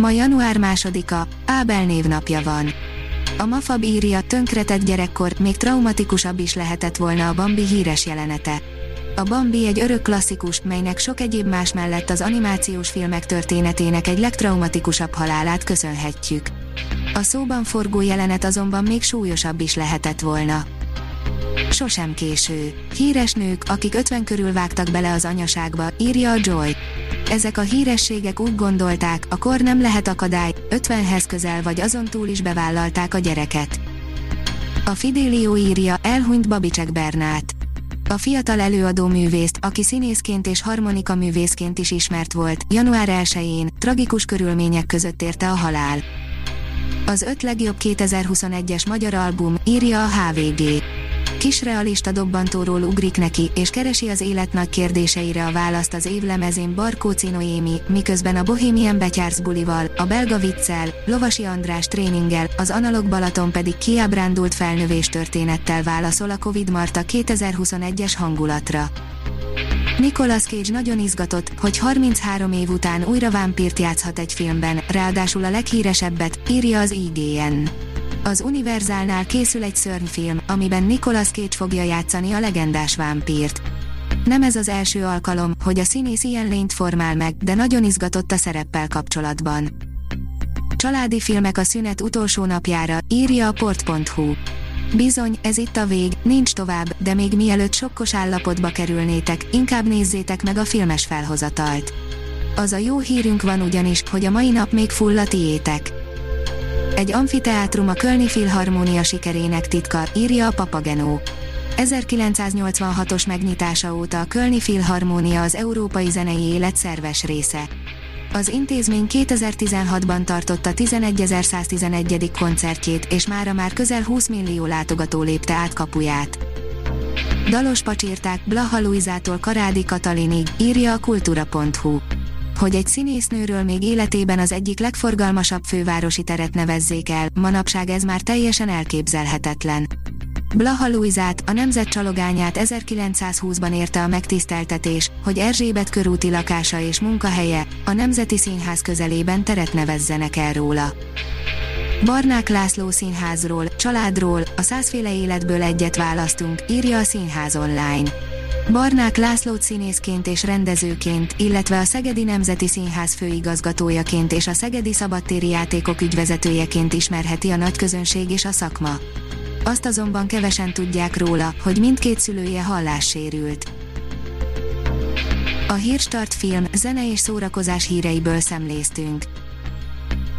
Ma január másodika, Ábel névnapja van. A Mafab írja, tönkretett gyerekkor, még traumatikusabb is lehetett volna a Bambi híres jelenete. A Bambi egy örök klasszikus, melynek sok egyéb más mellett az animációs filmek történetének egy legtraumatikusabb halálát köszönhetjük. A szóban forgó jelenet azonban még súlyosabb is lehetett volna. Sosem késő. Híres nők, akik 50 körül vágtak bele az anyaságba, írja a Joy. Ezek a hírességek úgy gondolták, a kor nem lehet akadály, 50-hez közel vagy azon túl is bevállalták a gyereket. A Fidelio írja, elhunyt Babicek Bernát. A fiatal előadó művészt, aki színészként és harmonika művészként is ismert volt, január 1-én, tragikus körülmények között érte a halál. Az öt legjobb 2021-es magyar album, írja a HVG kisrealista dobbantóról ugrik neki, és keresi az élet nagy kérdéseire a választ az évlemezén Barkóci Noémi, miközben a Bohemian Betyársz bulival, a belga viccel, Lovasi András tréninggel, az analog Balaton pedig kiábrándult felnövés történettel válaszol a Covid Marta 2021-es hangulatra. Nicolas Cage nagyon izgatott, hogy 33 év után újra vámpírt játszhat egy filmben, ráadásul a leghíresebbet, írja az IGN. Az Universalnál készül egy szörnyfilm, amiben Nicolas Cage fogja játszani a legendás vámpírt. Nem ez az első alkalom, hogy a színész ilyen lényt formál meg, de nagyon izgatott a szereppel kapcsolatban. Családi filmek a szünet utolsó napjára, írja a port.hu. Bizony, ez itt a vég, nincs tovább, de még mielőtt sokkos állapotba kerülnétek, inkább nézzétek meg a filmes felhozatalt. Az a jó hírünk van ugyanis, hogy a mai nap még full a tiétek. Egy amfiteátrum a Kölni Filharmónia sikerének titka, írja a Papagenó. 1986-os megnyitása óta a Kölni Filharmónia az európai zenei élet szerves része. Az intézmény 2016-ban tartotta 11.111. koncertjét, és mára már közel 20 millió látogató lépte át kapuját. Dalos pacsírták Blaha Luizától Karádi Katalinig, írja a kultúra.hu hogy egy színésznőről még életében az egyik legforgalmasabb fővárosi teret nevezzék el, manapság ez már teljesen elképzelhetetlen. Blaha Luizát, a nemzet csalogányát 1920-ban érte a megtiszteltetés, hogy Erzsébet körúti lakása és munkahelye, a Nemzeti Színház közelében teret nevezzenek el róla. Barnák László színházról, családról, a százféle életből egyet választunk, írja a Színház online. Barnák László színészként és rendezőként, illetve a Szegedi Nemzeti Színház főigazgatójaként és a Szegedi Szabadtéri Játékok ügyvezetőjeként ismerheti a nagyközönség és a szakma. Azt azonban kevesen tudják róla, hogy mindkét szülője hallássérült. A Hírstart film, zene és szórakozás híreiből szemléztünk.